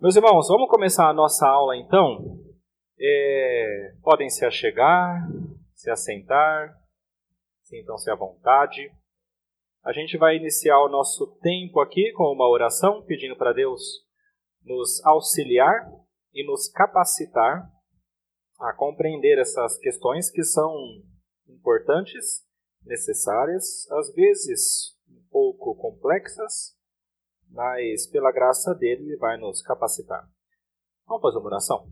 Meus irmãos, vamos começar a nossa aula então? É, podem se achegar, se assentar, sintam-se à vontade. A gente vai iniciar o nosso tempo aqui com uma oração, pedindo para Deus nos auxiliar e nos capacitar a compreender essas questões que são importantes, necessárias, às vezes um pouco complexas, mas pela graça dele ele vai nos capacitar. Vamos fazer uma oração?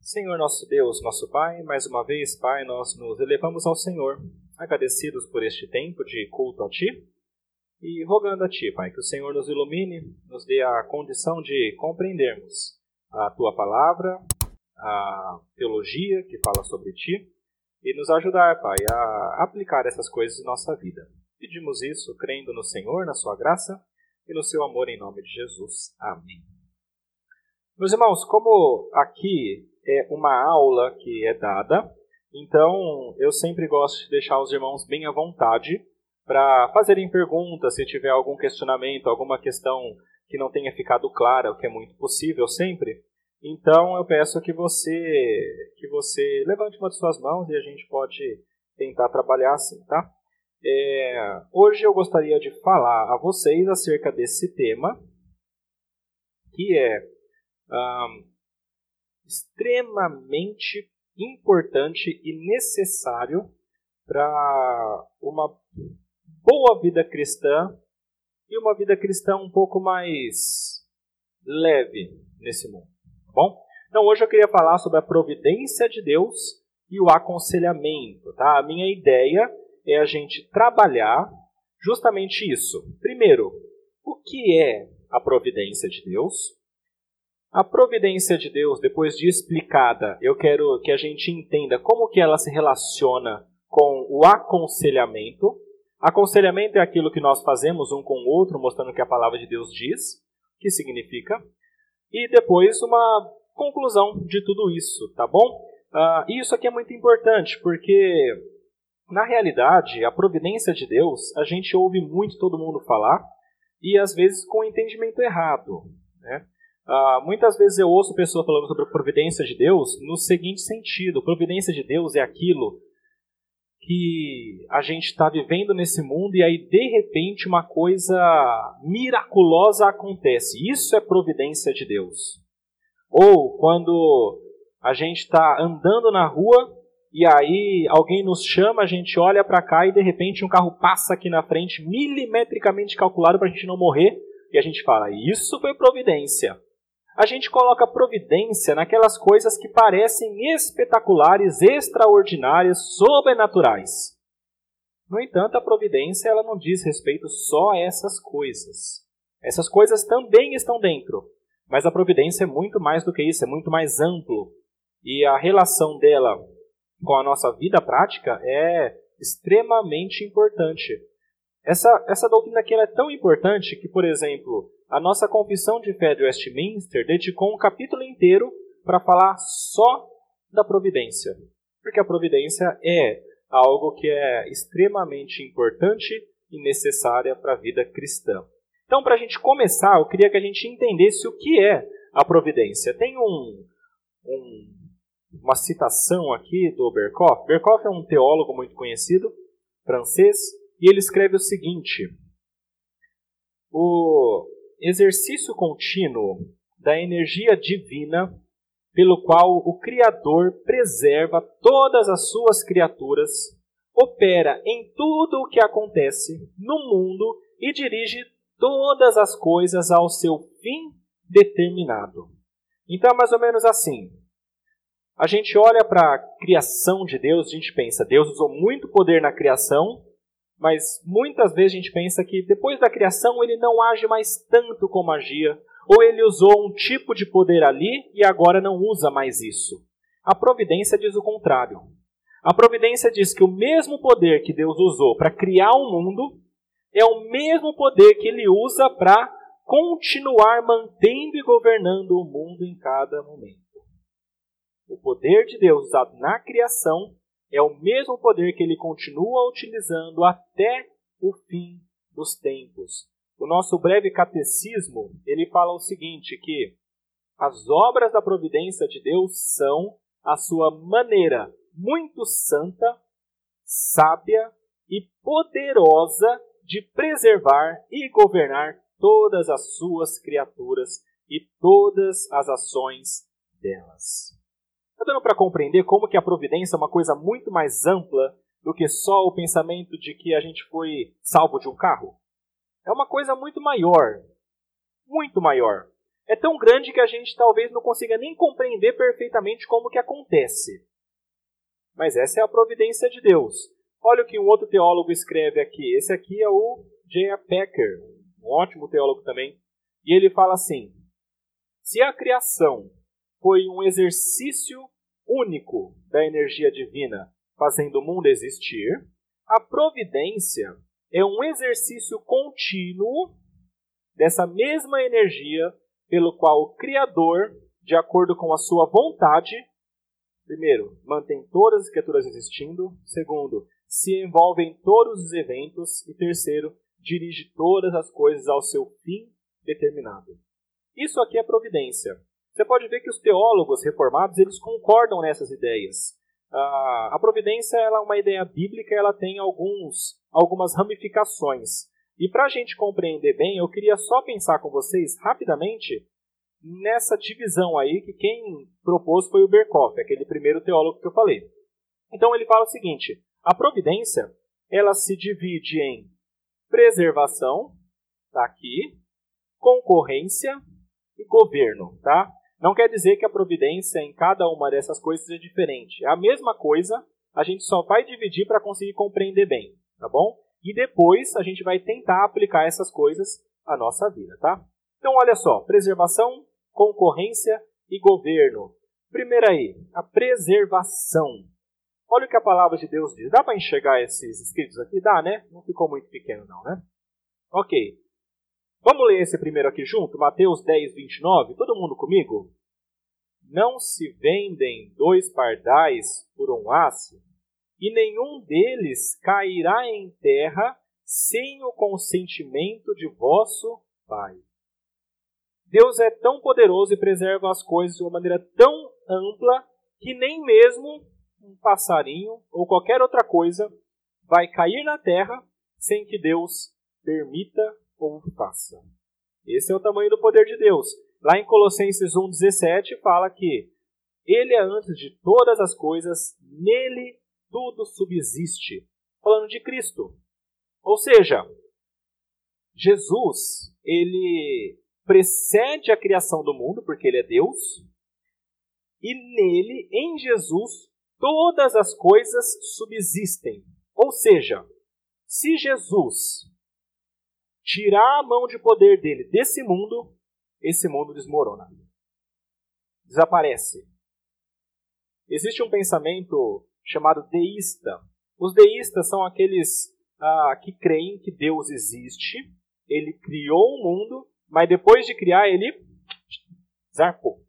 Senhor nosso Deus, nosso Pai, mais uma vez, Pai, nós nos elevamos ao Senhor, agradecidos por este tempo de culto a Ti e rogando a Ti, Pai, que o Senhor nos ilumine, nos dê a condição de compreendermos a Tua palavra, a teologia que fala sobre Ti e nos ajudar, Pai, a aplicar essas coisas em nossa vida. Pedimos isso crendo no Senhor, na Sua graça e no seu amor em nome de Jesus. Amém. Meus irmãos, como aqui é uma aula que é dada, então eu sempre gosto de deixar os irmãos bem à vontade para fazerem perguntas, se tiver algum questionamento, alguma questão que não tenha ficado clara, o que é muito possível sempre. Então eu peço que você que você levante uma de suas mãos e a gente pode tentar trabalhar assim, tá? É, hoje eu gostaria de falar a vocês acerca desse tema, que é um, extremamente importante e necessário para uma boa vida cristã e uma vida cristã um pouco mais leve nesse mundo, tá bom? Então hoje eu queria falar sobre a providência de Deus e o aconselhamento, tá? A minha ideia é a gente trabalhar justamente isso. Primeiro, o que é a providência de Deus? A providência de Deus, depois de explicada, eu quero que a gente entenda como que ela se relaciona com o aconselhamento. Aconselhamento é aquilo que nós fazemos um com o outro, mostrando o que a palavra de Deus diz, o que significa. E depois uma conclusão de tudo isso, tá bom? Uh, isso aqui é muito importante, porque na realidade, a providência de Deus, a gente ouve muito todo mundo falar e às vezes com entendimento errado. Né? Uh, muitas vezes eu ouço pessoas falando sobre a providência de Deus no seguinte sentido: providência de Deus é aquilo que a gente está vivendo nesse mundo e aí de repente uma coisa miraculosa acontece. Isso é providência de Deus. Ou quando a gente está andando na rua e aí alguém nos chama, a gente olha para cá e de repente um carro passa aqui na frente, milimetricamente calculado para a gente não morrer, e a gente fala: Isso foi providência. A gente coloca providência naquelas coisas que parecem espetaculares, extraordinárias, sobrenaturais. No entanto, a providência ela não diz respeito só a essas coisas. Essas coisas também estão dentro, mas a providência é muito mais do que isso, é muito mais amplo. E a relação dela com a nossa vida prática é extremamente importante. Essa, essa doutrina aqui é tão importante que, por exemplo, a nossa confissão de fé de Westminster dedicou um capítulo inteiro para falar só da providência. Porque a providência é algo que é extremamente importante e necessária para a vida cristã. Então, para a gente começar, eu queria que a gente entendesse o que é a providência. Tem um, um uma citação aqui do Berkoff. Berkoff é um teólogo muito conhecido, francês, e ele escreve o seguinte: O exercício contínuo da energia divina pelo qual o Criador preserva todas as suas criaturas, opera em tudo o que acontece no mundo e dirige todas as coisas ao seu fim determinado. Então é mais ou menos assim. A gente olha para a criação de Deus, a gente pensa, Deus usou muito poder na criação, mas muitas vezes a gente pensa que depois da criação ele não age mais tanto como agia, ou ele usou um tipo de poder ali e agora não usa mais isso. A providência diz o contrário. A providência diz que o mesmo poder que Deus usou para criar o mundo é o mesmo poder que ele usa para continuar mantendo e governando o mundo em cada momento. O poder de Deus usado na criação é o mesmo poder que ele continua utilizando até o fim dos tempos. o nosso breve catecismo, ele fala o seguinte, que as obras da providência de Deus são a sua maneira muito santa, sábia e poderosa de preservar e governar todas as suas criaturas e todas as ações delas. Está dando para compreender como que a providência é uma coisa muito mais ampla do que só o pensamento de que a gente foi salvo de um carro? É uma coisa muito maior. Muito maior. É tão grande que a gente talvez não consiga nem compreender perfeitamente como que acontece. Mas essa é a providência de Deus. Olha o que um outro teólogo escreve aqui. Esse aqui é o J.A. Packer, um ótimo teólogo também. E ele fala assim: se a criação foi um exercício único da energia divina fazendo o mundo existir, a providência é um exercício contínuo dessa mesma energia pelo qual o Criador, de acordo com a sua vontade, primeiro, mantém todas as criaturas existindo, segundo, se envolve em todos os eventos e terceiro, dirige todas as coisas ao seu fim determinado. Isso aqui é providência. Você pode ver que os teólogos reformados eles concordam nessas ideias. A providência ela é uma ideia bíblica, ela tem alguns, algumas ramificações. E para a gente compreender bem, eu queria só pensar com vocês rapidamente nessa divisão aí que quem propôs foi o Berkoff, aquele primeiro teólogo que eu falei. Então ele fala o seguinte: a providência ela se divide em preservação, tá aqui, concorrência e governo, tá? Não quer dizer que a providência em cada uma dessas coisas é diferente. É a mesma coisa, a gente só vai dividir para conseguir compreender bem, tá bom? E depois a gente vai tentar aplicar essas coisas à nossa vida, tá? Então olha só, preservação, concorrência e governo. Primeiro aí, a preservação. Olha o que a palavra de Deus diz. Dá para enxergar esses escritos aqui? Dá, né? Não ficou muito pequeno, não, né? Ok. Vamos ler esse primeiro aqui junto? Mateus 10, 29. Todo mundo comigo? Não se vendem dois pardais por um aço, e nenhum deles cairá em terra sem o consentimento de vosso Pai. Deus é tão poderoso e preserva as coisas de uma maneira tão ampla que nem mesmo um passarinho ou qualquer outra coisa vai cair na terra sem que Deus permita ou faça. Esse é o tamanho do poder de Deus. Lá em Colossenses 1,17 fala que Ele é antes de todas as coisas, nele tudo subsiste. Falando de Cristo. Ou seja, Jesus, ele precede a criação do mundo, porque ele é Deus, e nele, em Jesus, todas as coisas subsistem. Ou seja, se Jesus tirar a mão de poder dele desse mundo, esse mundo desmorona. Desaparece. Existe um pensamento chamado deísta. Os deístas são aqueles ah, que creem que Deus existe, ele criou o mundo, mas depois de criar, ele zarpou.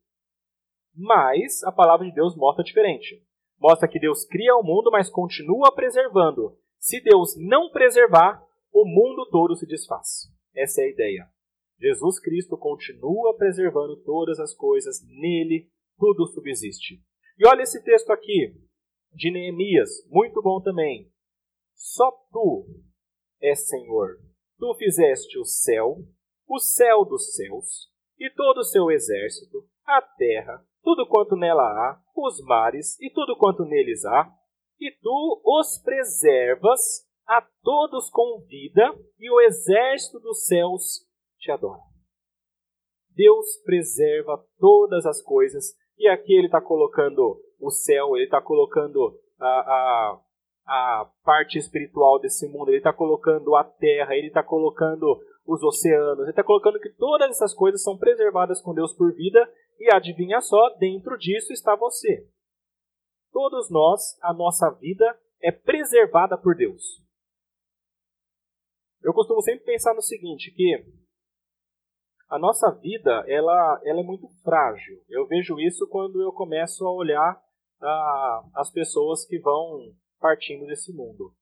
Mas a palavra de Deus mostra diferente. Mostra que Deus cria o mundo, mas continua preservando. Se Deus não preservar, o mundo todo se desfaz. Essa é a ideia. Jesus Cristo continua preservando todas as coisas, nele tudo subsiste. E olha esse texto aqui, de Neemias, muito bom também. Só tu és Senhor. Tu fizeste o céu, o céu dos céus, e todo o seu exército, a terra, tudo quanto nela há, os mares e tudo quanto neles há, e tu os preservas, a todos com vida, e o exército dos céus te adora. Deus preserva todas as coisas, e aqui ele está colocando o céu, ele está colocando a, a, a parte espiritual desse mundo, ele está colocando a terra, ele está colocando os oceanos, ele está colocando que todas essas coisas são preservadas com Deus por vida, e adivinha só, dentro disso está você. Todos nós, a nossa vida é preservada por Deus. Eu costumo sempre pensar no seguinte, que a nossa vida ela, ela é muito frágil. Eu vejo isso quando eu começo a olhar ah, as pessoas que vão partindo desse mundo.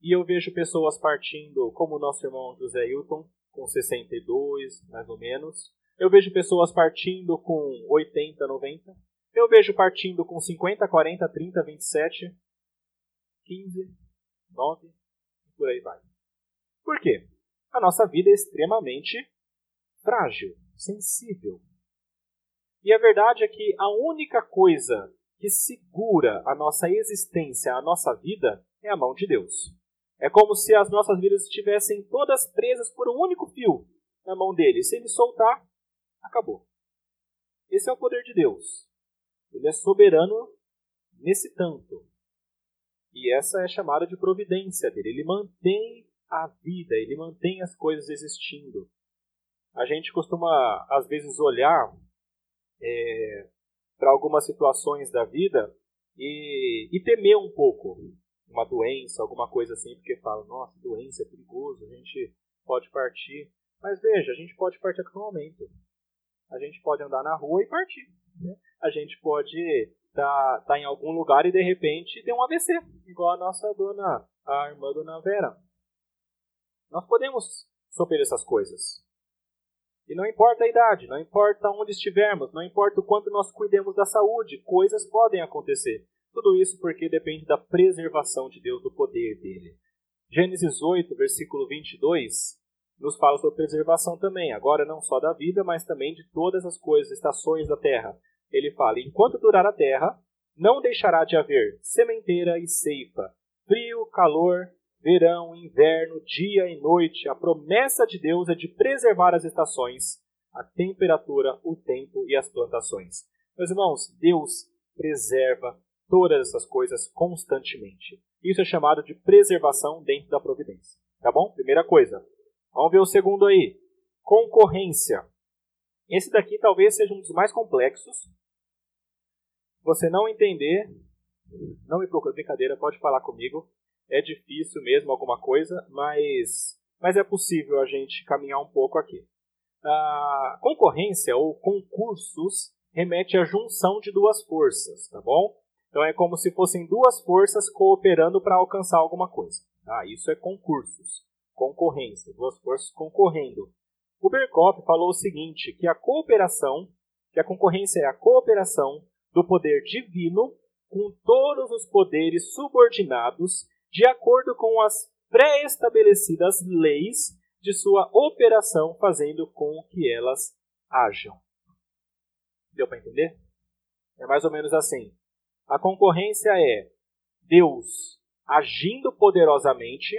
E eu vejo pessoas partindo, como o nosso irmão José Hilton, com 62, mais ou menos. Eu vejo pessoas partindo com 80, 90. Eu vejo partindo com 50, 40, 30, 27, 15, 9 e por aí vai. Por quê? A nossa vida é extremamente frágil, sensível. E a verdade é que a única coisa que segura a nossa existência, a nossa vida, é a mão de Deus. É como se as nossas vidas estivessem todas presas por um único fio na mão dele. Se ele soltar, acabou. Esse é o poder de Deus. Ele é soberano nesse tanto. E essa é chamada de providência dele. Ele mantém a vida, ele mantém as coisas existindo. A gente costuma, às vezes, olhar é, para algumas situações da vida e, e temer um pouco uma doença, alguma coisa assim, porque fala, nossa, doença é perigoso, a gente pode partir. Mas veja, a gente pode partir a qualquer momento. A gente pode andar na rua e partir. Né? A gente pode estar tá, tá em algum lugar e de repente ter um AVC, igual a nossa dona, a irmã dona Vera. Nós podemos sofrer essas coisas. E não importa a idade, não importa onde estivermos, não importa o quanto nós cuidemos da saúde, coisas podem acontecer. Tudo isso porque depende da preservação de Deus, do poder dele. Gênesis 8, versículo 22, nos fala sobre preservação também, agora não só da vida, mas também de todas as coisas, estações da terra. Ele fala: enquanto durar a terra, não deixará de haver sementeira e ceifa, frio, calor, verão, inverno, dia e noite. A promessa de Deus é de preservar as estações, a temperatura, o tempo e as plantações. Meus irmãos, Deus preserva todas essas coisas constantemente. Isso é chamado de preservação dentro da providência. Tá bom? Primeira coisa. Vamos ver o segundo aí. Concorrência. Esse daqui talvez seja um dos mais complexos. Você não entender, não me procura brincadeira, pode falar comigo. É difícil mesmo alguma coisa, mas, mas é possível a gente caminhar um pouco aqui. A concorrência ou concursos remete à junção de duas forças, tá bom? Então é como se fossem duas forças cooperando para alcançar alguma coisa. Ah, isso é concursos, concorrência, duas forças concorrendo. O Berkoff falou o seguinte, que a cooperação, que a concorrência é a cooperação do poder divino com todos os poderes subordinados de acordo com as pré-estabelecidas leis de sua operação, fazendo com que elas hajam. Deu para entender? É mais ou menos assim. A concorrência é Deus agindo poderosamente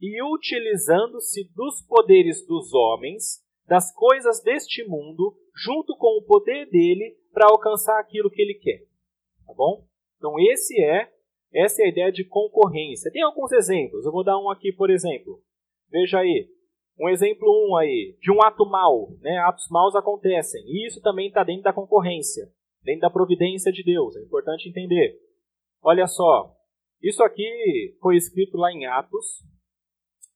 e utilizando-se dos poderes dos homens, das coisas deste mundo, junto com o poder dele para alcançar aquilo que ele quer. Tá bom? Então esse é essa é a ideia de concorrência. Tem alguns exemplos. Eu vou dar um aqui, por exemplo. Veja aí. Um exemplo um aí, de um ato mau. Né? Atos maus acontecem. E isso também está dentro da concorrência dentro da providência de Deus. É importante entender. Olha só, isso aqui foi escrito lá em Atos,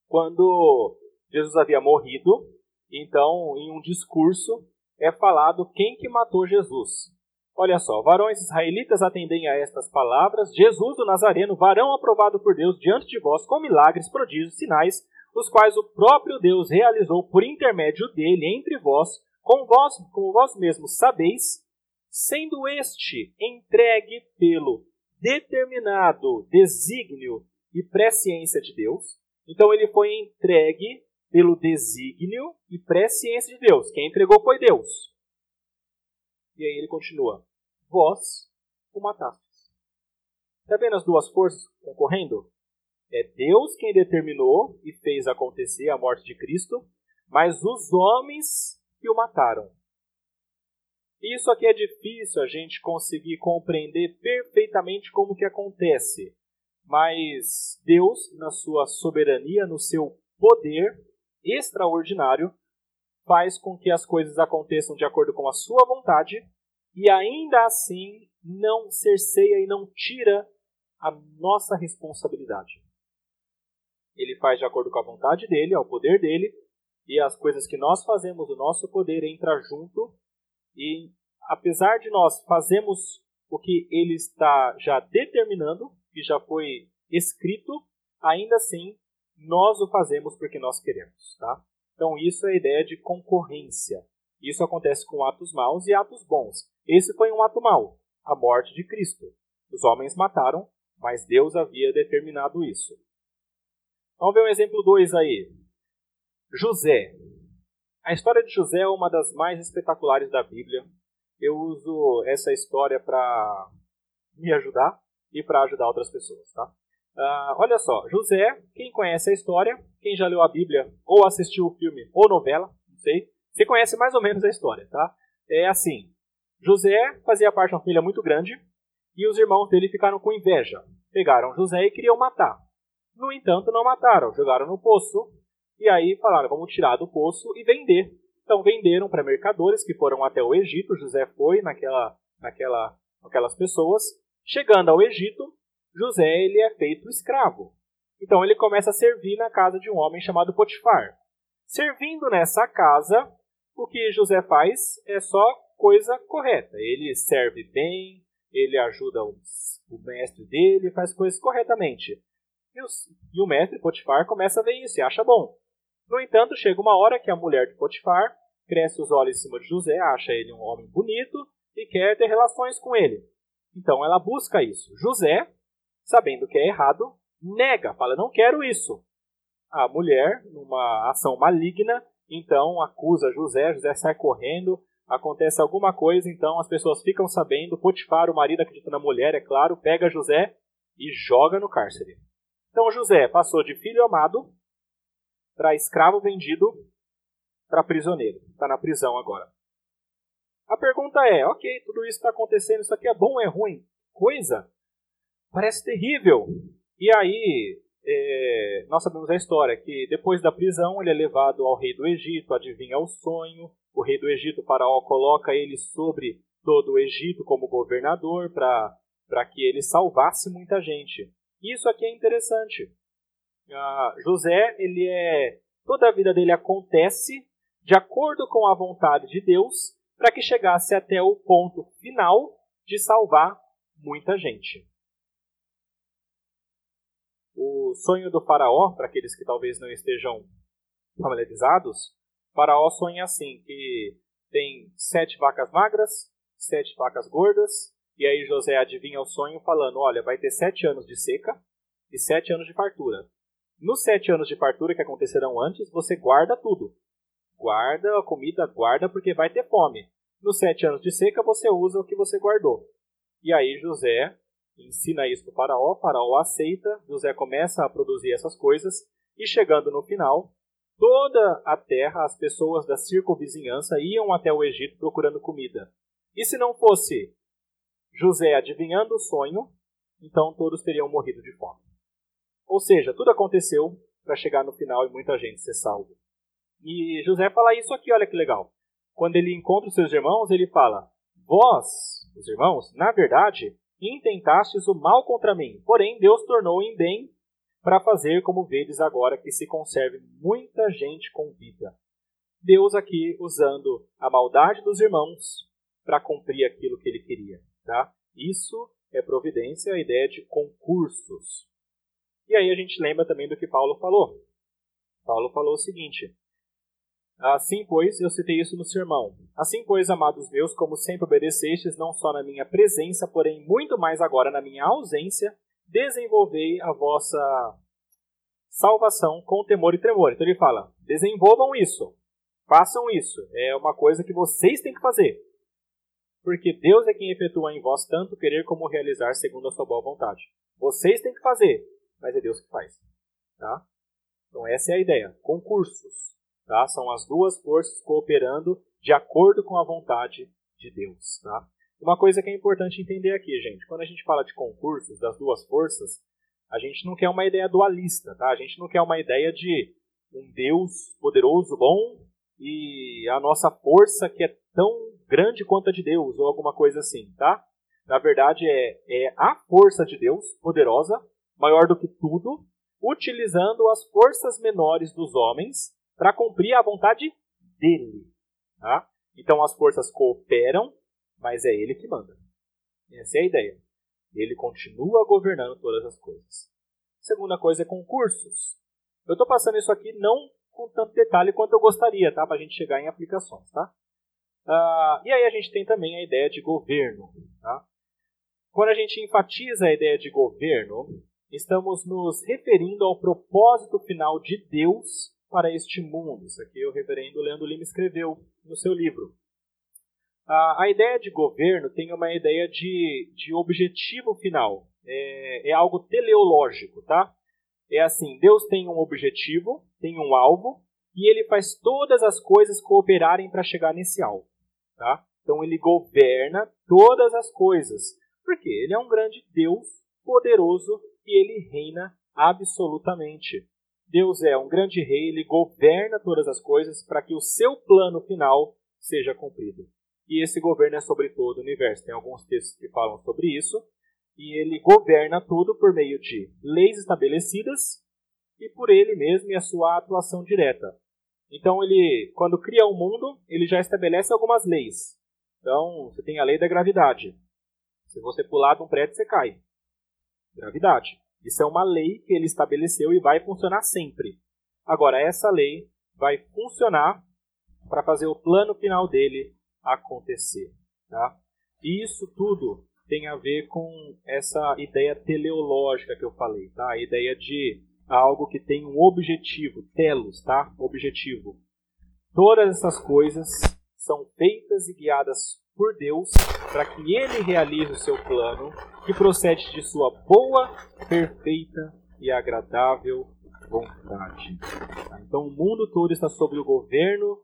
quando Jesus havia morrido. Então, em um discurso, é falado quem que matou Jesus. Olha só, varões israelitas atendem a estas palavras, Jesus o Nazareno, varão aprovado por Deus diante de vós com milagres, prodígios, sinais, os quais o próprio Deus realizou por intermédio dele entre vós, como vós, como vós mesmos sabeis, sendo este entregue pelo determinado desígnio e presciência de Deus. Então ele foi entregue pelo desígnio e presciência de Deus. Quem entregou foi Deus. E aí ele continua: Vós o matastes. Está vendo as duas forças concorrendo? É Deus quem determinou e fez acontecer a morte de Cristo, mas os homens que o mataram. Isso aqui é difícil a gente conseguir compreender perfeitamente como que acontece. Mas Deus, na sua soberania, no seu poder extraordinário, faz com que as coisas aconteçam de acordo com a sua vontade e ainda assim não cerceia e não tira a nossa responsabilidade. Ele faz de acordo com a vontade dele, ao poder dele, e as coisas que nós fazemos, o nosso poder entra junto e apesar de nós fazermos o que ele está já determinando, que já foi escrito, ainda assim nós o fazemos porque nós queremos, tá? Então isso é a ideia de concorrência. Isso acontece com atos maus e atos bons. Esse foi um ato mau, a morte de Cristo. Os homens mataram, mas Deus havia determinado isso. Vamos ver um exemplo 2 aí. José. A história de José é uma das mais espetaculares da Bíblia. Eu uso essa história para me ajudar e para ajudar outras pessoas, tá? Uh, olha só, José, quem conhece a história, quem já leu a Bíblia ou assistiu o filme ou novela, não sei, você conhece mais ou menos a história, tá? É assim, José fazia parte de uma família muito grande e os irmãos dele ficaram com inveja. Pegaram José e queriam matar. No entanto, não mataram, jogaram no poço e aí falaram, vamos tirar do poço e vender. Então venderam para mercadores que foram até o Egito. José foi naquela, naquela, aquelas pessoas. Chegando ao Egito, José ele é feito escravo. Então ele começa a servir na casa de um homem chamado Potifar. Servindo nessa casa, o que José faz é só coisa correta. Ele serve bem, ele ajuda o, o mestre dele, faz coisas corretamente. E, os, e o mestre Potifar começa a ver isso e acha bom. No entanto, chega uma hora que a mulher de Potifar cresce os olhos em cima de José, acha ele um homem bonito e quer ter relações com ele. Então ela busca isso. José, sabendo que é errado, nega, fala: Não quero isso. A mulher, numa ação maligna, então acusa José, José sai correndo, acontece alguma coisa, então as pessoas ficam sabendo, Potifar, o marido acredita na mulher, é claro, pega José e joga no cárcere. Então José passou de filho amado para escravo vendido para prisioneiro. Está na prisão agora. A pergunta é: ok, tudo isso está acontecendo, isso aqui é bom ou é ruim? Coisa? Parece terrível. E aí, é, nós sabemos a história, que depois da prisão ele é levado ao rei do Egito, adivinha o sonho, o rei do Egito, Faraó, coloca ele sobre todo o Egito como governador para que ele salvasse muita gente. Isso aqui é interessante. Ah, José, ele é toda a vida dele acontece de acordo com a vontade de Deus para que chegasse até o ponto final de salvar muita gente. O sonho do faraó, para aqueles que talvez não estejam familiarizados, faraó sonha assim, que tem sete vacas magras, sete vacas gordas, e aí José adivinha o sonho falando, olha, vai ter sete anos de seca e sete anos de fartura. Nos sete anos de fartura que acontecerão antes, você guarda tudo. Guarda a comida, guarda porque vai ter fome. Nos sete anos de seca, você usa o que você guardou. E aí José ensina isso para o faraó, o faraó aceita, José começa a produzir essas coisas, e chegando no final, toda a terra, as pessoas da circunvizinhança iam até o Egito procurando comida. E se não fosse José adivinhando o sonho, então todos teriam morrido de fome. Ou seja, tudo aconteceu para chegar no final e muita gente ser salva. E José fala isso aqui, olha que legal. Quando ele encontra os seus irmãos, ele fala: Vós, os irmãos, na verdade, intentastes o mal contra mim, porém Deus tornou em bem para fazer como vedes agora que se conserve muita gente com vida. Deus aqui usando a maldade dos irmãos para cumprir aquilo que ele queria. Tá? Isso é providência, a ideia de concursos. E aí a gente lembra também do que Paulo falou. Paulo falou o seguinte: Assim, pois, eu citei isso no sermão. Assim, pois, amados meus, como sempre obedecestes, não só na minha presença, porém muito mais agora na minha ausência, desenvolvei a vossa salvação com temor e tremor. Então ele fala: desenvolvam isso, façam isso. É uma coisa que vocês têm que fazer. Porque Deus é quem efetua em vós tanto querer como realizar segundo a sua boa vontade. Vocês têm que fazer, mas é Deus que faz. Tá? Então essa é a ideia. Concursos. Tá? São as duas forças cooperando de acordo com a vontade de Deus. Tá? Uma coisa que é importante entender aqui, gente, quando a gente fala de concursos das duas forças, a gente não quer uma ideia dualista, tá? A gente não quer uma ideia de um Deus poderoso, bom, e a nossa força que é tão grande quanto a de Deus, ou alguma coisa assim, tá? Na verdade, é, é a força de Deus, poderosa, maior do que tudo, utilizando as forças menores dos homens para cumprir a vontade dele. Tá? Então as forças cooperam, mas é ele que manda. Essa é a ideia. Ele continua governando todas as coisas. Segunda coisa é concursos. Eu estou passando isso aqui não com tanto detalhe quanto eu gostaria, tá? Para a gente chegar em aplicações, tá? Uh, e aí a gente tem também a ideia de governo, tá? Quando a gente enfatiza a ideia de governo, estamos nos referindo ao propósito final de Deus para este mundo. Isso aqui o reverendo Leandro Lima escreveu no seu livro. A, a ideia de governo tem uma ideia de, de objetivo final. É, é algo teleológico, tá? É assim, Deus tem um objetivo, tem um alvo, e ele faz todas as coisas cooperarem para chegar nesse alvo. Tá? Então ele governa todas as coisas. Porque ele é um grande Deus poderoso e ele reina absolutamente. Deus é um grande rei, ele governa todas as coisas para que o seu plano final seja cumprido. E esse governo é sobre todo o universo. Tem alguns textos que falam sobre isso. E ele governa tudo por meio de leis estabelecidas e por ele mesmo e a sua atuação direta. Então ele, quando cria o um mundo, ele já estabelece algumas leis. Então, você tem a lei da gravidade. Se você pular de um prédio, você cai. Gravidade. Isso é uma lei que ele estabeleceu e vai funcionar sempre. Agora, essa lei vai funcionar para fazer o plano final dele acontecer. Tá? E isso tudo tem a ver com essa ideia teleológica que eu falei, tá? A ideia de algo que tem um objetivo, telos, tá? Objetivo. Todas essas coisas são feitas e guiadas por Deus para que ele realize o seu plano, que procede de sua boa, perfeita e agradável vontade. Então o mundo todo está sob o governo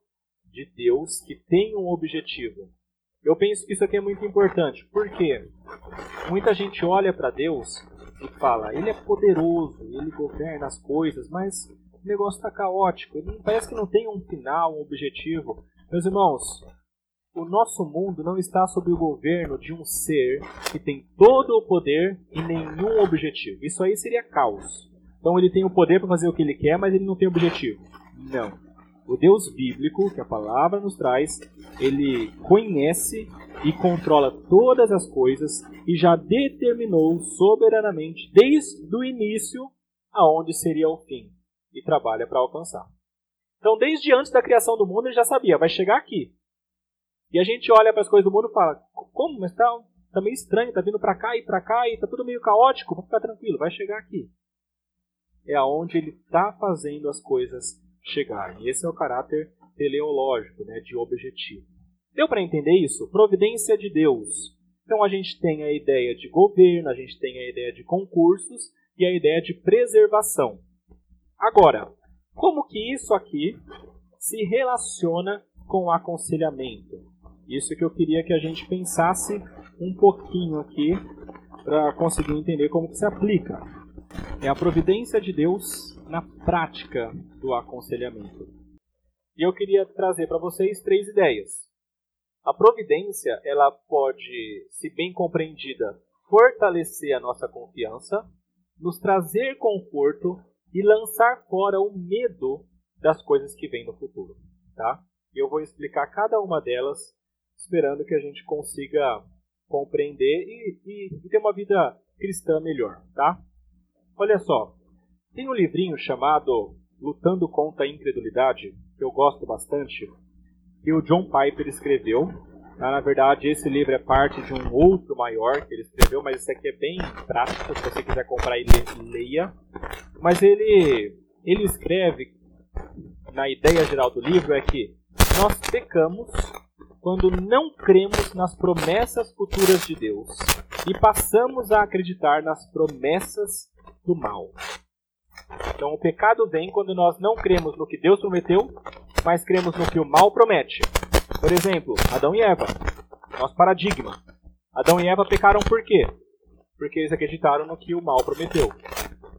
de Deus que tem um objetivo. Eu penso que isso aqui é muito importante. Por quê? Muita gente olha para Deus e fala, ele é poderoso, ele governa as coisas, mas o negócio está caótico, ele parece que não tem um final, um objetivo. Meus irmãos, o nosso mundo não está sob o governo de um ser que tem todo o poder e nenhum objetivo. Isso aí seria caos. Então ele tem o poder para fazer o que ele quer, mas ele não tem objetivo. Não. O Deus bíblico, que a palavra nos traz, ele conhece e controla todas as coisas e já determinou soberanamente desde o início aonde seria o fim e trabalha para alcançar. Então, desde antes da criação do mundo, ele já sabia, vai chegar aqui. E a gente olha para as coisas do mundo e fala: como? Mas está tá meio estranho, tá vindo para cá e para cá e tá tudo meio caótico. Vou ficar tranquilo, vai chegar aqui. É aonde ele está fazendo as coisas chegarem. Esse é o caráter teleológico, né, de objetivo. Deu para entender isso? Providência de Deus. Então a gente tem a ideia de governo, a gente tem a ideia de concursos e a ideia de preservação. Agora, como que isso aqui se relaciona com o aconselhamento? Isso que eu queria que a gente pensasse um pouquinho aqui para conseguir entender como que se aplica. É a providência de Deus na prática do aconselhamento. E eu queria trazer para vocês três ideias. A providência, ela pode, se bem compreendida, fortalecer a nossa confiança, nos trazer conforto e lançar fora o medo das coisas que vêm no futuro, tá? Eu vou explicar cada uma delas esperando que a gente consiga compreender e, e, e ter uma vida cristã melhor, tá? Olha só, tem um livrinho chamado Lutando contra a Incredulidade, que eu gosto bastante, que o John Piper escreveu. Tá? Na verdade, esse livro é parte de um outro maior que ele escreveu, mas esse aqui é bem prático, se você quiser comprar e leia. Mas ele, ele escreve, na ideia geral do livro, é que nós pecamos quando não cremos nas promessas futuras de Deus e passamos a acreditar nas promessas do mal. Então o pecado vem quando nós não cremos no que Deus prometeu, mas cremos no que o mal promete. Por exemplo, Adão e Eva. Nosso paradigma. Adão e Eva pecaram por quê? Porque eles acreditaram no que o mal prometeu.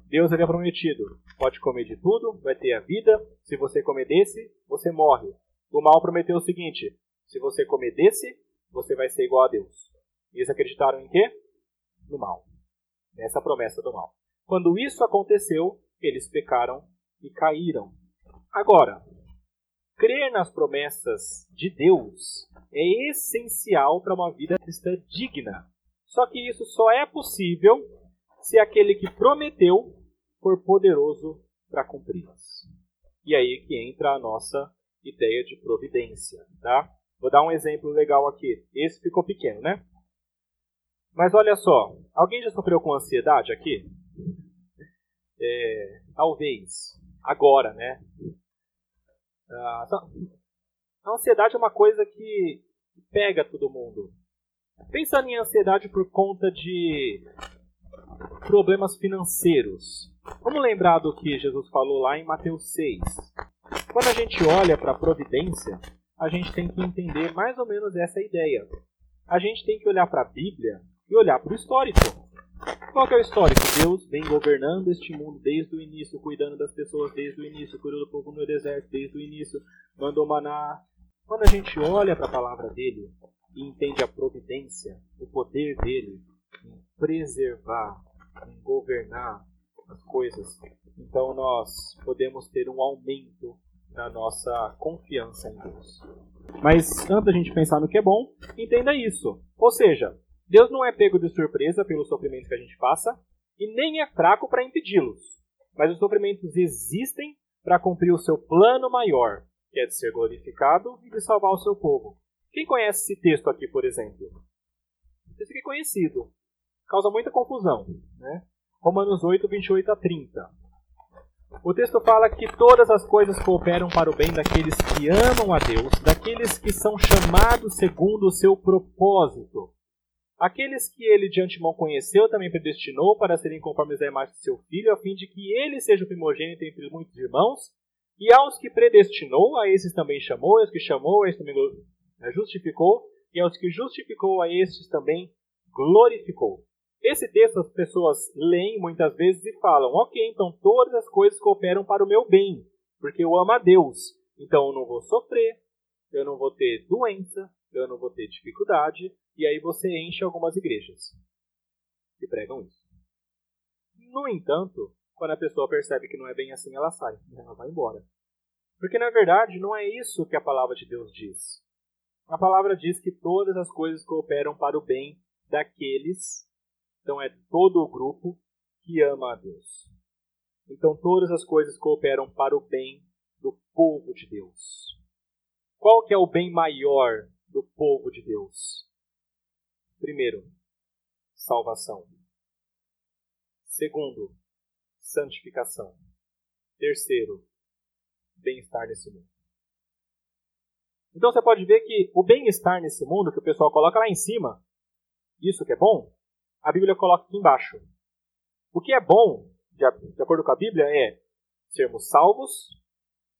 Deus havia prometido: pode comer de tudo, vai ter a vida, se você comer desse, você morre. O mal prometeu o seguinte: se você comer desse, você vai ser igual a Deus. Eles acreditaram em quê? No mal. Nessa promessa do mal. Quando isso aconteceu, eles pecaram e caíram. Agora, crer nas promessas de Deus é essencial para uma vida cristã digna. Só que isso só é possível se aquele que prometeu for poderoso para cumpri-las. E aí que entra a nossa ideia de providência, tá? Vou dar um exemplo legal aqui. Esse ficou pequeno, né? Mas olha só, alguém já sofreu com ansiedade aqui? É, talvez. Agora, né? Ah, a ansiedade é uma coisa que pega todo mundo. Pensando em ansiedade por conta de problemas financeiros. Vamos lembrar do que Jesus falou lá em Mateus 6. Quando a gente olha para a providência, a gente tem que entender mais ou menos essa ideia. A gente tem que olhar para a Bíblia e olhar para o histórico. Qual é o histórico? Deus vem governando este mundo desde o início, cuidando das pessoas desde o início, cuidando do povo no deserto desde o início, mandou maná. Quando a gente olha para a palavra dele e entende a providência, o poder dele em preservar, em governar as coisas, então nós podemos ter um aumento na nossa confiança em Deus. Mas antes da gente pensar no que é bom, entenda isso. Ou seja, Deus não é pego de surpresa pelos sofrimentos que a gente passa e nem é fraco para impedi-los. Mas os sofrimentos existem para cumprir o seu plano maior, que é de ser glorificado e de salvar o seu povo. Quem conhece esse texto aqui, por exemplo? Esse aqui é conhecido. Causa muita confusão. Né? Romanos 8, 28 a 30. O texto fala que todas as coisas cooperam para o bem daqueles que amam a Deus, daqueles que são chamados segundo o seu propósito. Aqueles que ele de antemão conheceu também predestinou para serem conformes à imagem de seu filho, a fim de que ele seja o primogênito entre muitos irmãos. E aos que predestinou, a esses também chamou, e aos que chamou, a esses também justificou, e aos que justificou, a esses também glorificou. Esse texto as pessoas leem muitas vezes e falam: Ok, então todas as coisas cooperam para o meu bem, porque eu amo a Deus. Então eu não vou sofrer, eu não vou ter doença, eu não vou ter dificuldade, e aí você enche algumas igrejas que pregam isso. No entanto, quando a pessoa percebe que não é bem assim, ela sai, ela vai embora. Porque na verdade não é isso que a palavra de Deus diz. A palavra diz que todas as coisas cooperam para o bem daqueles, então é todo o grupo que ama a Deus. Então todas as coisas cooperam para o bem do povo de Deus. Qual que é o bem maior do povo de Deus? Primeiro, salvação. Segundo, santificação. Terceiro, bem-estar nesse mundo. Então você pode ver que o bem-estar nesse mundo, que o pessoal coloca lá em cima, isso que é bom, a Bíblia coloca aqui embaixo. O que é bom, de, acordo com a Bíblia, é sermos salvos,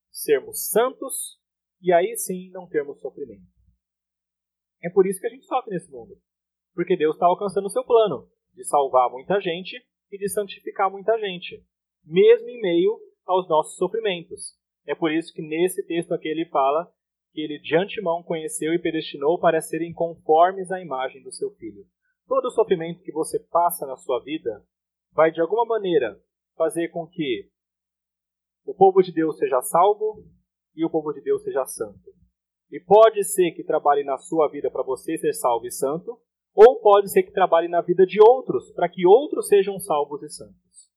sermos santos e aí sim não termos sofrimento. É por isso que a gente sofre nesse mundo. Porque Deus está alcançando o seu plano de salvar muita gente e de santificar muita gente, mesmo em meio aos nossos sofrimentos. É por isso que nesse texto aqui ele fala que ele de antemão conheceu e predestinou para serem conformes à imagem do seu filho. Todo sofrimento que você passa na sua vida vai de alguma maneira fazer com que o povo de Deus seja salvo e o povo de Deus seja santo. E pode ser que trabalhe na sua vida para você ser salvo e santo, ou pode ser que trabalhe na vida de outros, para que outros sejam salvos e santos.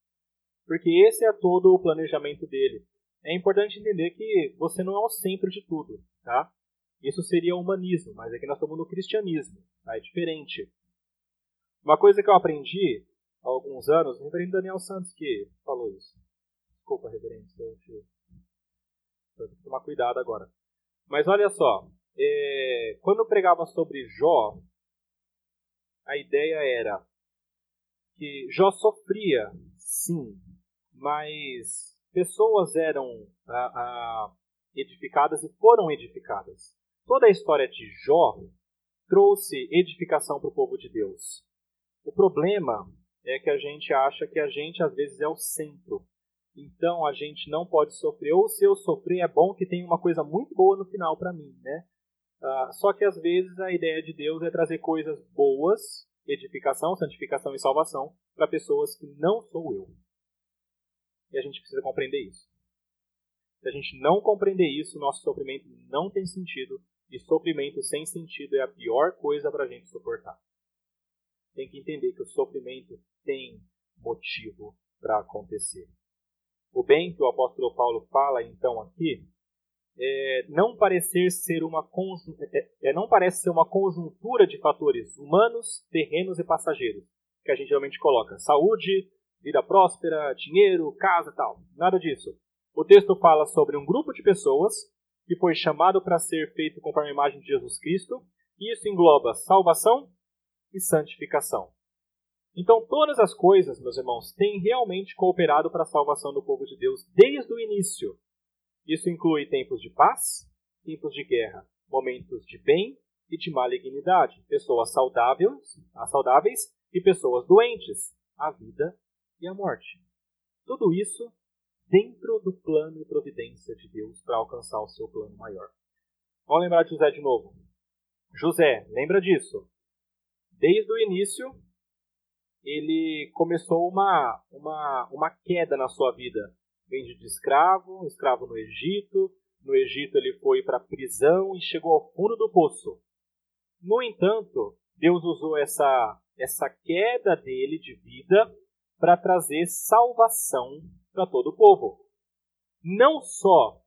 Porque esse é todo o planejamento dele. É importante entender que você não é o centro de tudo, tá? Isso seria o humanismo, mas aqui nós estamos no cristianismo, tá? é diferente. Uma coisa que eu aprendi há alguns anos, o reverendo Daniel Santos que falou isso. Desculpa, reverendo, se eu. Eu tenho que tomar cuidado agora. Mas olha só, é... quando eu pregava sobre Jó, a ideia era que Jó sofria, sim, mas pessoas eram edificadas e foram edificadas. Toda a história de Jó trouxe edificação para o povo de Deus. O problema é que a gente acha que a gente às vezes é o centro. Então a gente não pode sofrer. Ou se eu sofrer, é bom que tenha uma coisa muito boa no final para mim, né? Uh, só que às vezes a ideia de Deus é trazer coisas boas edificação, santificação e salvação para pessoas que não sou eu. E a gente precisa compreender isso. Se a gente não compreender isso, nosso sofrimento não tem sentido. E sofrimento sem sentido é a pior coisa para a gente suportar. Tem que entender que o sofrimento tem motivo para acontecer. o bem que o apóstolo Paulo fala então aqui é, não parecer ser uma é, é, não parece ser uma conjuntura de fatores humanos, terrenos e passageiros que a gente geralmente coloca saúde, vida próspera, dinheiro, casa, tal. Nada disso. O texto fala sobre um grupo de pessoas que foi chamado para ser feito conforme a imagem de Jesus Cristo, e isso engloba salvação e santificação. Então, todas as coisas, meus irmãos, têm realmente cooperado para a salvação do povo de Deus desde o início. Isso inclui tempos de paz, tempos de guerra, momentos de bem e de malignidade, pessoas saudáveis, saudáveis e pessoas doentes, a vida e a morte. Tudo isso dentro do plano e providência de Deus para alcançar o seu plano maior. Vamos lembrar de José de novo. José, lembra disso? Desde o início, ele começou uma, uma, uma queda na sua vida. Vende de escravo, escravo no Egito. No Egito ele foi para a prisão e chegou ao fundo do poço. No entanto, Deus usou essa, essa queda dele de vida para trazer salvação para todo o povo. Não só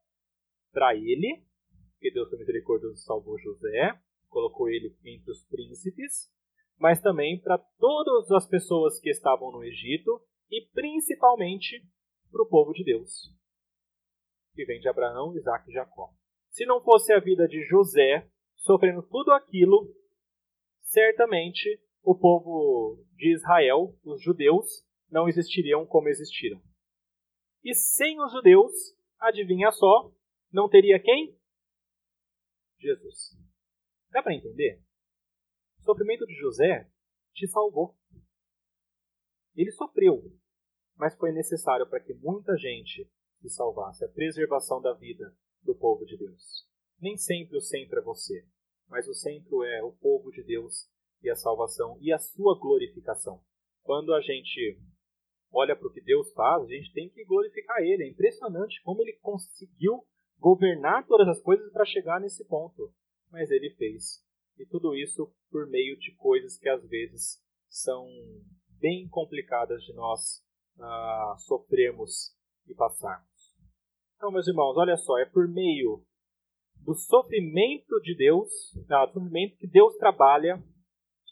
para ele, porque Deus foi misericordioso e salvou José, colocou ele entre os príncipes, mas também para todas as pessoas que estavam no Egito e principalmente para o povo de Deus, que vem de Abraão, Isaac e Jacó. Se não fosse a vida de José sofrendo tudo aquilo, certamente o povo de Israel, os judeus, não existiriam como existiram. E sem os judeus, adivinha só, não teria quem? Jesus. Dá para entender? O sofrimento de José te salvou. Ele sofreu, mas foi necessário para que muita gente se salvasse a preservação da vida do povo de Deus. Nem sempre o centro é você, mas o centro é o povo de Deus e a salvação e a sua glorificação. Quando a gente olha para o que Deus faz, a gente tem que glorificar Ele. É impressionante como Ele conseguiu governar todas as coisas para chegar nesse ponto. Mas Ele fez. E tudo isso por meio de coisas que às vezes são bem complicadas de nós uh, sofrermos e passarmos. Então, meus irmãos, olha só, é por meio do sofrimento de Deus, uh, do sofrimento que Deus trabalha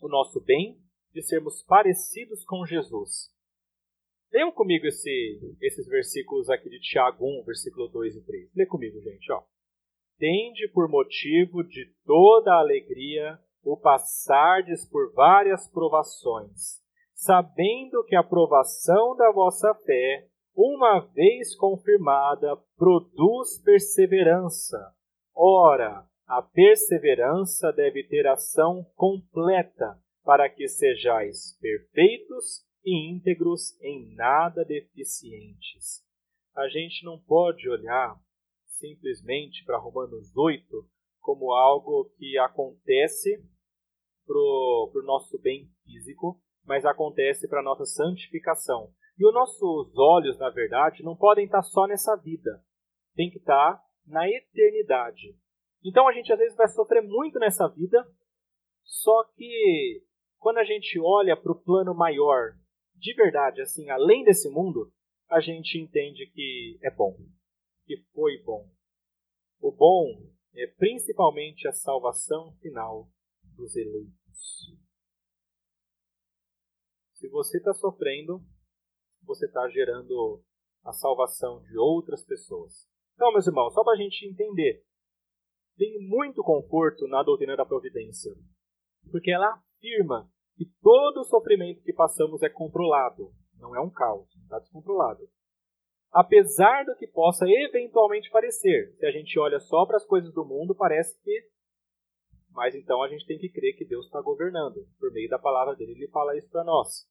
o nosso bem, de sermos parecidos com Jesus. Leiam comigo esse, esses versículos aqui de Tiago 1, versículo 2 e 3. Lê comigo, gente. Ó. Tende por motivo de toda alegria o passardes por várias provações, sabendo que a provação da vossa fé, uma vez confirmada, produz perseverança. Ora, a perseverança deve ter ação completa, para que sejais perfeitos e íntegros em nada deficientes. A gente não pode olhar simplesmente para Romanos 8 como algo que acontece para o nosso bem físico, mas acontece para nossa santificação. E os nossos olhos, na verdade, não podem estar só nessa vida, tem que estar na eternidade. Então a gente às vezes vai sofrer muito nessa vida, só que quando a gente olha para o plano maior, de verdade, assim, além desse mundo, a gente entende que é bom, que foi bom. O bom é principalmente a salvação final dos eleitos. Se você está sofrendo, você está gerando a salvação de outras pessoas. Então, meus irmãos, só para a gente entender, tem muito conforto na doutrina da providência, porque ela afirma que todo o sofrimento que passamos é controlado, não é um caos, está descontrolado. Apesar do que possa eventualmente parecer, se a gente olha só para as coisas do mundo, parece que. Mas então a gente tem que crer que Deus está governando. Por meio da palavra dele, ele fala isso para nós.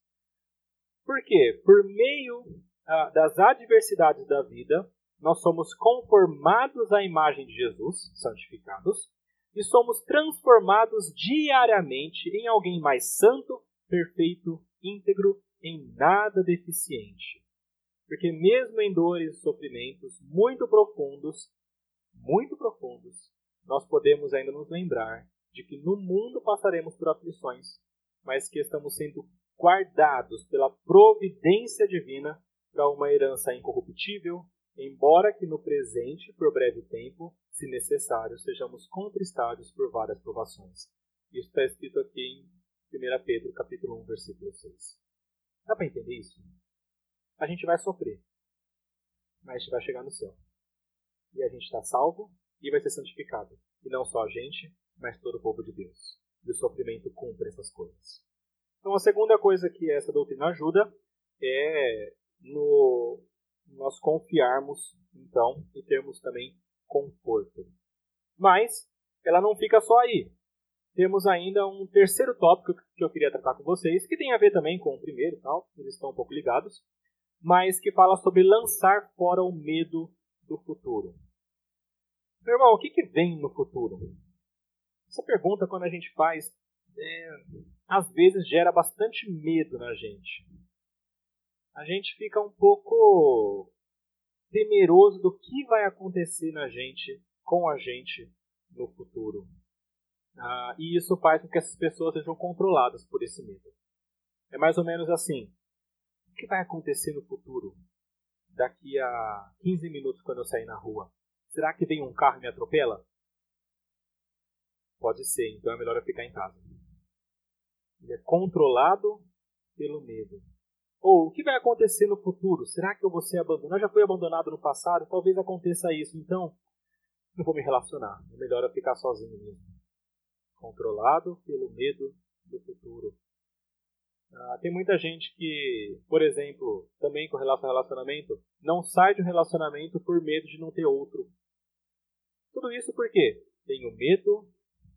Por quê? Por meio ah, das adversidades da vida, nós somos conformados à imagem de Jesus, santificados, e somos transformados diariamente em alguém mais santo, perfeito, íntegro, em nada deficiente. Porque mesmo em dores e sofrimentos muito profundos, muito profundos, nós podemos ainda nos lembrar de que no mundo passaremos por aflições, mas que estamos sendo guardados pela providência divina para uma herança incorruptível, embora que no presente, por breve tempo, se necessário, sejamos contristados por várias provações. Isso está escrito aqui em 1 Pedro, capítulo 1, versículo 6. Dá para entender isso? A gente vai sofrer, mas a gente vai chegar no céu. E a gente está salvo e vai ser santificado. E não só a gente, mas todo o povo de Deus. E o sofrimento cumpre essas coisas. Então, a segunda coisa que essa doutrina ajuda é no nós confiarmos, então, e termos também conforto. Mas ela não fica só aí. Temos ainda um terceiro tópico que eu queria tratar com vocês, que tem a ver também com o primeiro, tal, eles estão um pouco ligados, mas que fala sobre lançar fora o medo do futuro. Meu irmão, o que, que vem no futuro? Essa pergunta, quando a gente faz, é, às vezes gera bastante medo na gente. A gente fica um pouco temeroso do que vai acontecer na gente, com a gente, no futuro. Ah, e isso faz com que essas pessoas sejam controladas por esse medo. É mais ou menos assim: o que vai acontecer no futuro? Daqui a 15 minutos, quando eu sair na rua, será que vem um carro e me atropela? Pode ser, então é melhor eu ficar em casa. Ele é controlado pelo medo. Ou o que vai acontecer no futuro? Será que eu vou ser abandonado? Eu já fui abandonado no passado? Talvez aconteça isso. Então, não vou me relacionar. É melhor eu ficar sozinho mesmo. Controlado pelo medo do futuro. Ah, tem muita gente que, por exemplo, também com relação ao relacionamento, não sai de um relacionamento por medo de não ter outro. Tudo isso por quê? Tenho medo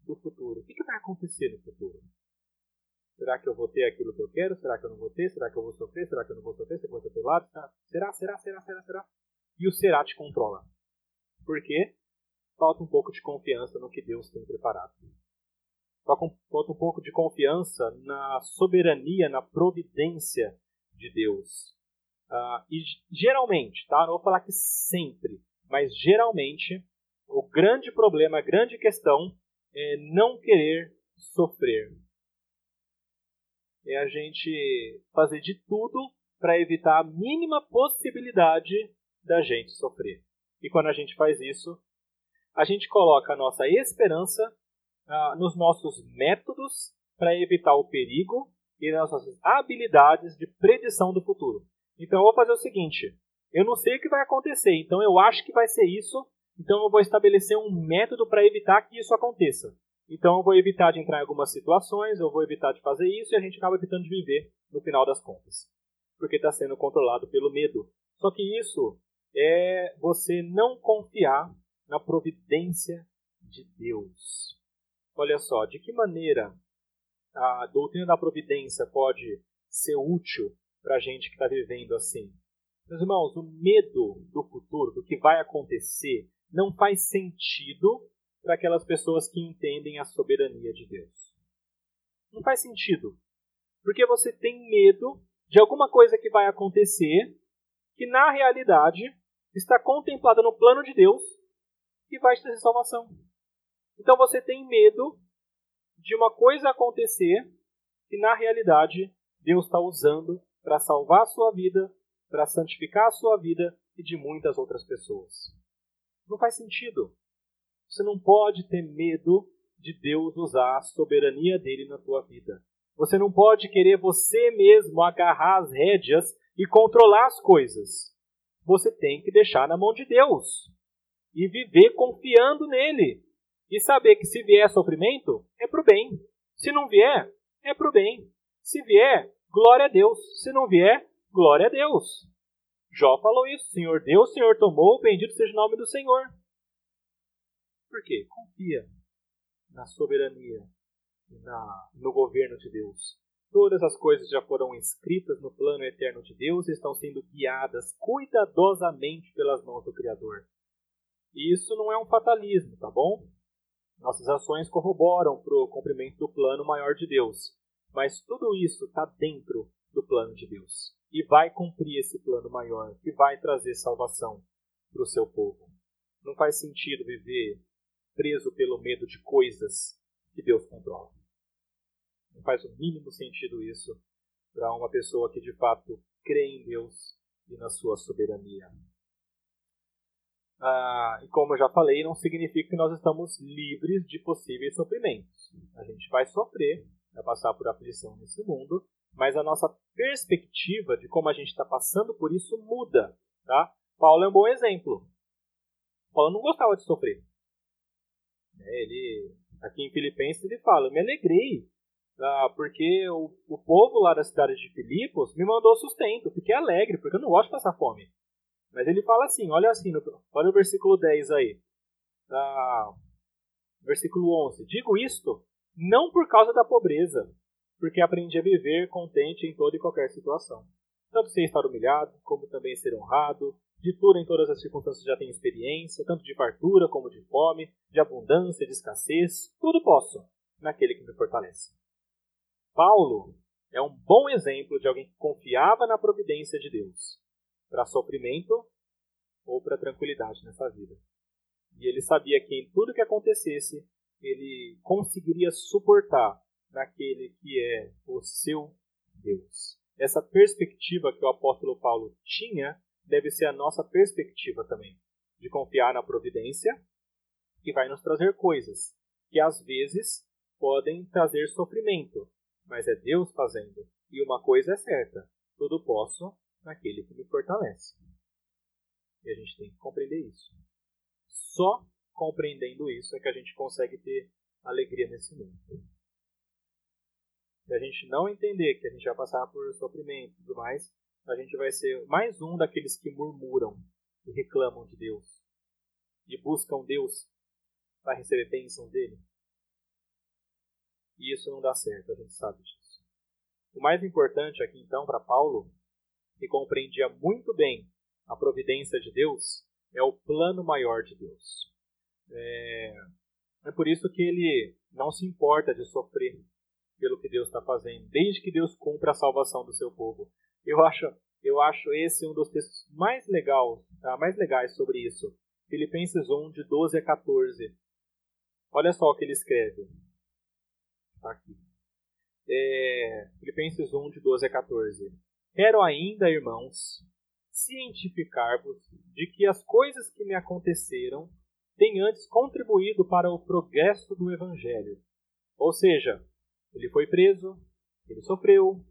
do futuro. O que vai acontecer no futuro? Será que eu vou ter aquilo que eu quero? Será que eu não vou ter? Será que eu vou sofrer? Será que eu não vou sofrer? Será que eu vou pelado? Será, será, será, será, será? E o será te controla. Por quê? Falta um pouco de confiança no que Deus tem preparado. Falta um pouco de confiança na soberania, na providência de Deus. Uh, e geralmente, tá? Não vou falar que sempre, mas geralmente, o grande problema, a grande questão é não querer sofrer é a gente fazer de tudo para evitar a mínima possibilidade da gente sofrer. E quando a gente faz isso, a gente coloca a nossa esperança ah, nos nossos métodos para evitar o perigo e nas nossas habilidades de predição do futuro. Então eu vou fazer o seguinte: eu não sei o que vai acontecer, então eu acho que vai ser isso, então eu vou estabelecer um método para evitar que isso aconteça. Então eu vou evitar de entrar em algumas situações, eu vou evitar de fazer isso e a gente acaba evitando de viver no final das contas. Porque está sendo controlado pelo medo. Só que isso é você não confiar na providência de Deus. Olha só, de que maneira a doutrina da providência pode ser útil para a gente que está vivendo assim? Meus irmãos, o medo do futuro, do que vai acontecer, não faz sentido para aquelas pessoas que entendem a soberania de Deus. Não faz sentido. Porque você tem medo de alguma coisa que vai acontecer que na realidade está contemplada no plano de Deus e vai trazer salvação. Então você tem medo de uma coisa acontecer que na realidade Deus está usando para salvar a sua vida, para santificar a sua vida e de muitas outras pessoas. Não faz sentido. Você não pode ter medo de Deus usar a soberania dele na tua vida. Você não pode querer você mesmo agarrar as rédeas e controlar as coisas. Você tem que deixar na mão de Deus e viver confiando nele e saber que se vier sofrimento é para o bem. Se não vier, é para o bem. Se vier, glória a Deus. Se não vier, glória a Deus. Jó falou isso: Senhor Deus, Senhor tomou, bendito seja o nome do Senhor. Por quê? Confia na soberania e na, no governo de Deus. Todas as coisas já foram escritas no plano eterno de Deus e estão sendo guiadas cuidadosamente pelas mãos do Criador. E isso não é um fatalismo, tá bom? Nossas ações corroboram para o cumprimento do plano maior de Deus. Mas tudo isso está dentro do plano de Deus. E vai cumprir esse plano maior, que vai trazer salvação para o seu povo. Não faz sentido viver preso pelo medo de coisas que Deus controla. Não faz o mínimo sentido isso para uma pessoa que de fato crê em Deus e na sua soberania. Ah, e como eu já falei, não significa que nós estamos livres de possíveis sofrimentos. A gente vai sofrer, vai passar por aflição nesse mundo, mas a nossa perspectiva de como a gente está passando por isso muda. Tá? Paulo é um bom exemplo. Paulo não gostava de sofrer. É, ele, aqui em Filipenses ele fala: me alegrei ah, porque o, o povo lá da cidade de Filipos me mandou sustento. Fiquei alegre porque eu não gosto de passar fome. Mas ele fala assim, olha assim, olha o versículo 10 aí. Ah, versículo 11. Digo isto não por causa da pobreza, porque aprendi a viver contente em toda e qualquer situação. Tanto sem estar humilhado, como também ser honrado. De tudo em todas as circunstâncias já tenho experiência, tanto de fartura como de fome, de abundância, de escassez. Tudo posso, naquele que me fortalece. Paulo é um bom exemplo de alguém que confiava na providência de Deus para sofrimento ou para tranquilidade nessa vida. E ele sabia que em tudo que acontecesse, ele conseguiria suportar naquele que é o seu Deus. Essa perspectiva que o apóstolo Paulo tinha deve ser a nossa perspectiva também, de confiar na providência que vai nos trazer coisas que às vezes podem trazer sofrimento, mas é Deus fazendo. E uma coisa é certa: tudo posso naquele que me fortalece. E a gente tem que compreender isso. Só compreendendo isso é que a gente consegue ter alegria nesse mundo. Se a gente não entender que a gente vai passar por sofrimento e tudo mais, a gente vai ser mais um daqueles que murmuram e reclamam de Deus e buscam Deus para receber bênção dele. E isso não dá certo, a gente sabe disso. O mais importante aqui então para Paulo que compreendia muito bem a providência de Deus, é o plano maior de Deus. É, é por isso que ele não se importa de sofrer pelo que Deus está fazendo, desde que Deus cumpra a salvação do seu povo. Eu acho, eu acho esse um dos textos mais, legal, tá? mais legais sobre isso. Filipenses 1, de 12 a 14. Olha só o que ele escreve. Tá aqui. É, Filipenses 1, de 12 a 14. Quero ainda, irmãos, cientificar-vos de que as coisas que me aconteceram têm antes contribuído para o progresso do Evangelho. Ou seja, ele foi preso, ele sofreu,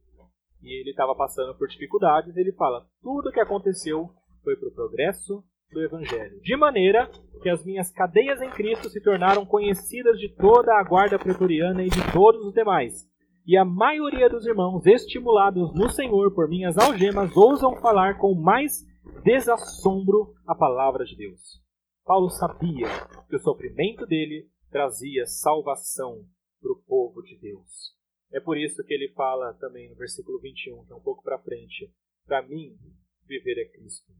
e ele estava passando por dificuldades. Ele fala: tudo o que aconteceu foi para o progresso do Evangelho. De maneira que as minhas cadeias em Cristo se tornaram conhecidas de toda a guarda pretoriana e de todos os demais e a maioria dos irmãos, estimulados no Senhor por minhas algemas, ousam falar com mais desassombro a palavra de Deus. Paulo sabia que o sofrimento dele trazia salvação para o povo de Deus. É por isso que ele fala também no versículo 21, que é um pouco para frente: Para mim, viver é Cristo,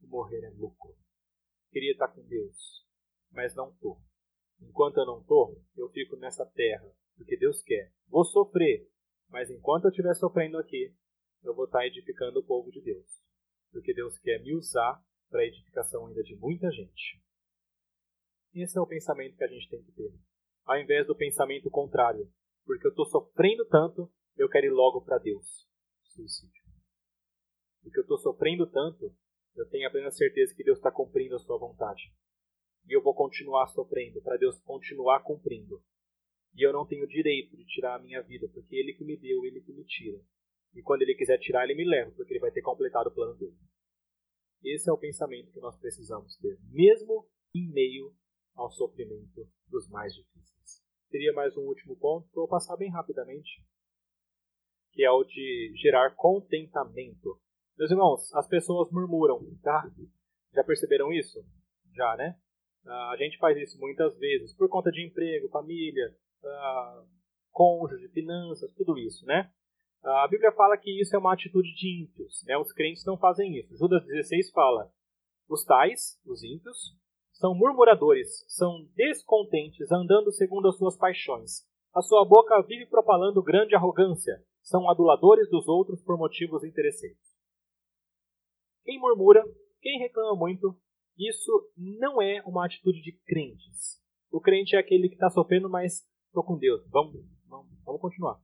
morrer é lucro. Queria estar com Deus, mas não estou. Enquanto eu não estou, eu fico nessa terra porque Deus quer. Vou sofrer, mas enquanto eu estiver sofrendo aqui, eu vou estar edificando o povo de Deus. Porque Deus quer me usar para a edificação ainda de muita gente. Esse é o pensamento que a gente tem que ter. Ao invés do pensamento contrário. Porque eu estou sofrendo tanto, eu quero ir logo para Deus. Suicídio. Porque eu estou sofrendo tanto, eu tenho a plena certeza que Deus está cumprindo a sua vontade. E eu vou continuar sofrendo para Deus continuar cumprindo. E eu não tenho direito de tirar a minha vida, porque ele que me deu, ele que me tira. E quando ele quiser tirar, ele me leva, porque ele vai ter completado o plano dele. Esse é o pensamento que nós precisamos ter, mesmo em meio ao sofrimento dos mais difíceis. Teria mais um último ponto que eu vou passar bem rapidamente, que é o de gerar contentamento. Meus irmãos, as pessoas murmuram, tá? Já perceberam isso? Já, né? Ah, a gente faz isso muitas vezes por conta de emprego, família, uh, cônjuge, finanças, tudo isso, né? A Bíblia fala que isso é uma atitude de ímpios, né? Os crentes não fazem isso. Judas 16 fala: os tais, os ímpios, são murmuradores, são descontentes, andando segundo as suas paixões. A sua boca vive propalando grande arrogância, são aduladores dos outros por motivos interesseiros. Quem murmura, quem reclama muito, isso não é uma atitude de crentes. O crente é aquele que está sofrendo, mas estou com Deus. Vamos, vamos, vamos continuar.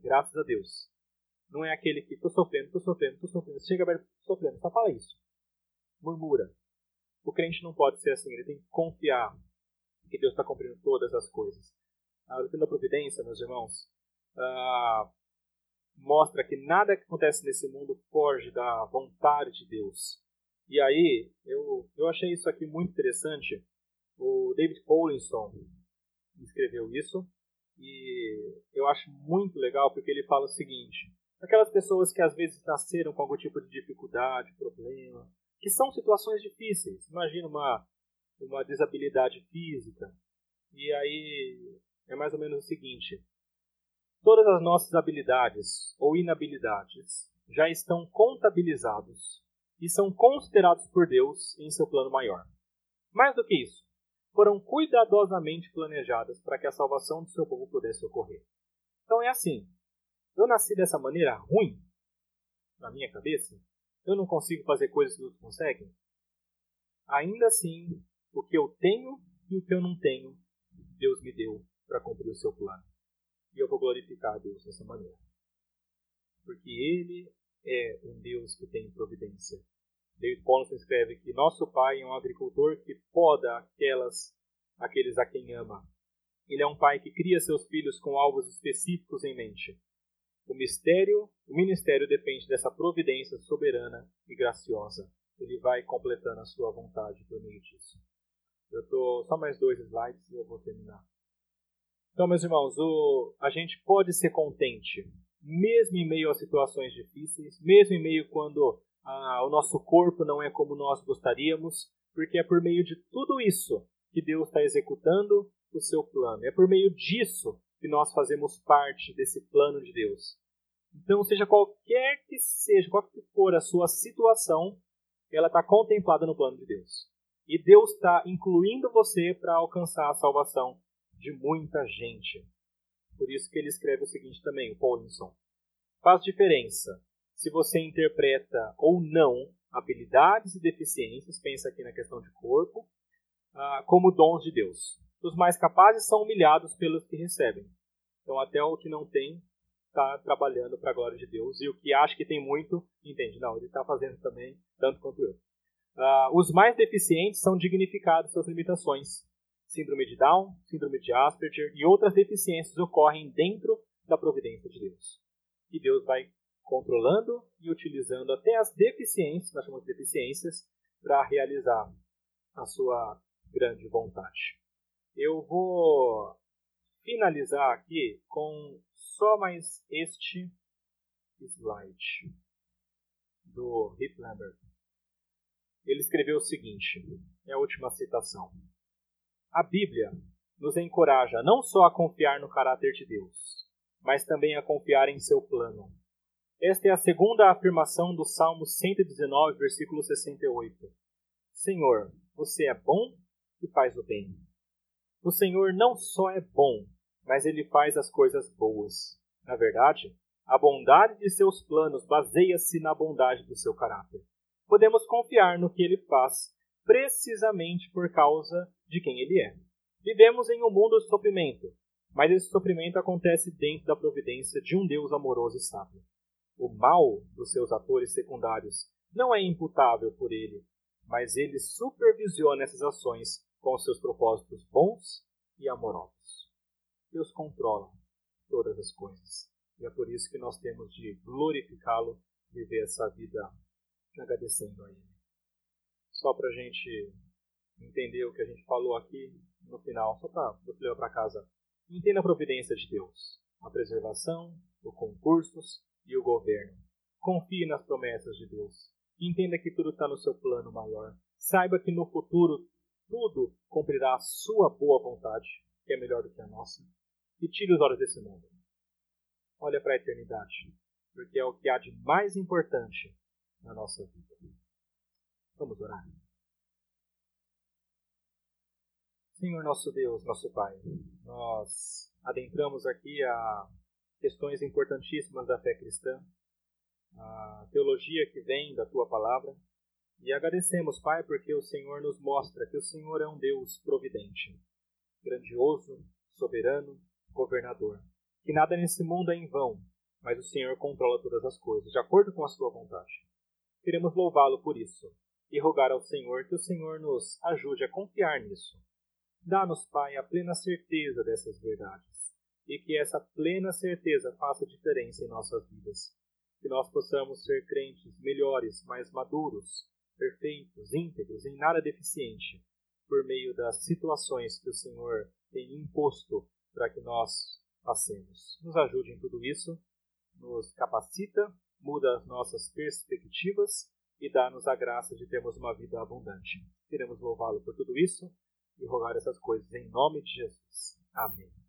Graças a Deus. não é aquele que estou sofrendo, estou sofrendo, estou sofrendo. Chega perto, sofrendo, só fala isso. Murmura. O crente não pode ser assim, ele tem que confiar que Deus está cumprindo todas as coisas. A doutrina da providência, meus irmãos, ah, mostra que nada que acontece nesse mundo foge da vontade de Deus. E aí, eu, eu achei isso aqui muito interessante. O David Paulinson escreveu isso, e eu acho muito legal porque ele fala o seguinte: aquelas pessoas que às vezes nasceram com algum tipo de dificuldade, problema, que são situações difíceis. Imagina uma, uma desabilidade física. E aí é mais ou menos o seguinte: todas as nossas habilidades ou inabilidades já estão contabilizados e são considerados por Deus em seu plano maior. Mais do que isso, foram cuidadosamente planejadas para que a salvação do seu povo pudesse ocorrer. Então é assim: eu nasci dessa maneira ruim, na minha cabeça, eu não consigo fazer coisas que outros conseguem. Ainda assim, o que eu tenho e o que eu não tenho, Deus me deu para cumprir o seu plano. E eu vou glorificar a Deus dessa maneira. Porque Ele é um Deus que tem providência. David Paulson escreve que nosso pai é um agricultor que poda aquelas, aqueles a quem ama. Ele é um pai que cria seus filhos com alvos específicos em mente. O mistério, o ministério depende dessa providência soberana e graciosa. Ele vai completando a sua vontade por meio disso. Eu tô só mais dois slides e eu vou terminar. Então, meus irmãos, o, a gente pode ser contente, mesmo em meio a situações difíceis, mesmo em meio quando o nosso corpo não é como nós gostaríamos, porque é por meio de tudo isso que Deus está executando o seu plano. É por meio disso que nós fazemos parte desse plano de Deus. Então, seja qualquer que seja, qual que for a sua situação, ela está contemplada no plano de Deus. E Deus está incluindo você para alcançar a salvação de muita gente. Por isso que ele escreve o seguinte também, o Paulinson. Faz diferença se você interpreta ou não habilidades e deficiências, pensa aqui na questão de corpo, ah, como dons de Deus. Os mais capazes são humilhados pelos que recebem. Então, até o que não tem está trabalhando para a glória de Deus. E o que acha que tem muito, entende. Não, ele está fazendo também, tanto quanto eu. Uh, os mais deficientes são dignificados suas limitações. Síndrome de Down, síndrome de Asperger e outras deficiências ocorrem dentro da providência de Deus. E Deus vai controlando e utilizando até as deficiências, nós chamamos de deficiências, para realizar a sua grande vontade. Eu vou finalizar aqui com só mais este slide do Heath Lambert. Ele escreveu o seguinte, é a última citação. A Bíblia nos encoraja não só a confiar no caráter de Deus, mas também a confiar em seu plano. Esta é a segunda afirmação do Salmo 119, versículo 68. Senhor, você é bom e faz o bem. O Senhor não só é bom, mas ele faz as coisas boas. Na verdade, a bondade de seus planos baseia-se na bondade do seu caráter. Podemos confiar no que ele faz precisamente por causa de quem ele é. Vivemos em um mundo de sofrimento, mas esse sofrimento acontece dentro da providência de um Deus amoroso e sábio o mal dos seus atores secundários não é imputável por ele, mas ele supervisiona essas ações com seus propósitos bons e amorosos. Deus controla todas as coisas. E é por isso que nós temos de glorificá-lo, viver essa vida agradecendo a Ele. Só para a gente entender o que a gente falou aqui no final, só para você levar para casa. Entenda a providência de Deus, a preservação, os concursos e o governo. Confie nas promessas de Deus. Entenda que tudo está no seu plano maior. Saiba que no futuro tudo cumprirá a sua boa vontade, que é melhor do que a nossa. E tire os olhos desse mundo. Olha para a eternidade, porque é o que há de mais importante na nossa vida. Vamos orar. Senhor nosso Deus, nosso Pai, nós adentramos aqui a questões importantíssimas da fé cristã, a teologia que vem da tua palavra. E agradecemos, Pai, porque o Senhor nos mostra que o Senhor é um Deus providente, grandioso, soberano, governador. Que nada nesse mundo é em vão, mas o Senhor controla todas as coisas, de acordo com a sua vontade. Queremos louvá-lo por isso e rogar ao Senhor que o Senhor nos ajude a confiar nisso. Dá-nos, Pai, a plena certeza dessas verdades e que essa plena certeza faça diferença em nossas vidas. Que nós possamos ser crentes melhores, mais maduros, perfeitos, íntegros, em nada deficiente, por meio das situações que o Senhor tem imposto para que nós passemos. Nos ajude em tudo isso, nos capacita, muda as nossas perspectivas e dá-nos a graça de termos uma vida abundante. Queremos louvá-lo por tudo isso e rogar essas coisas em nome de Jesus. Amém.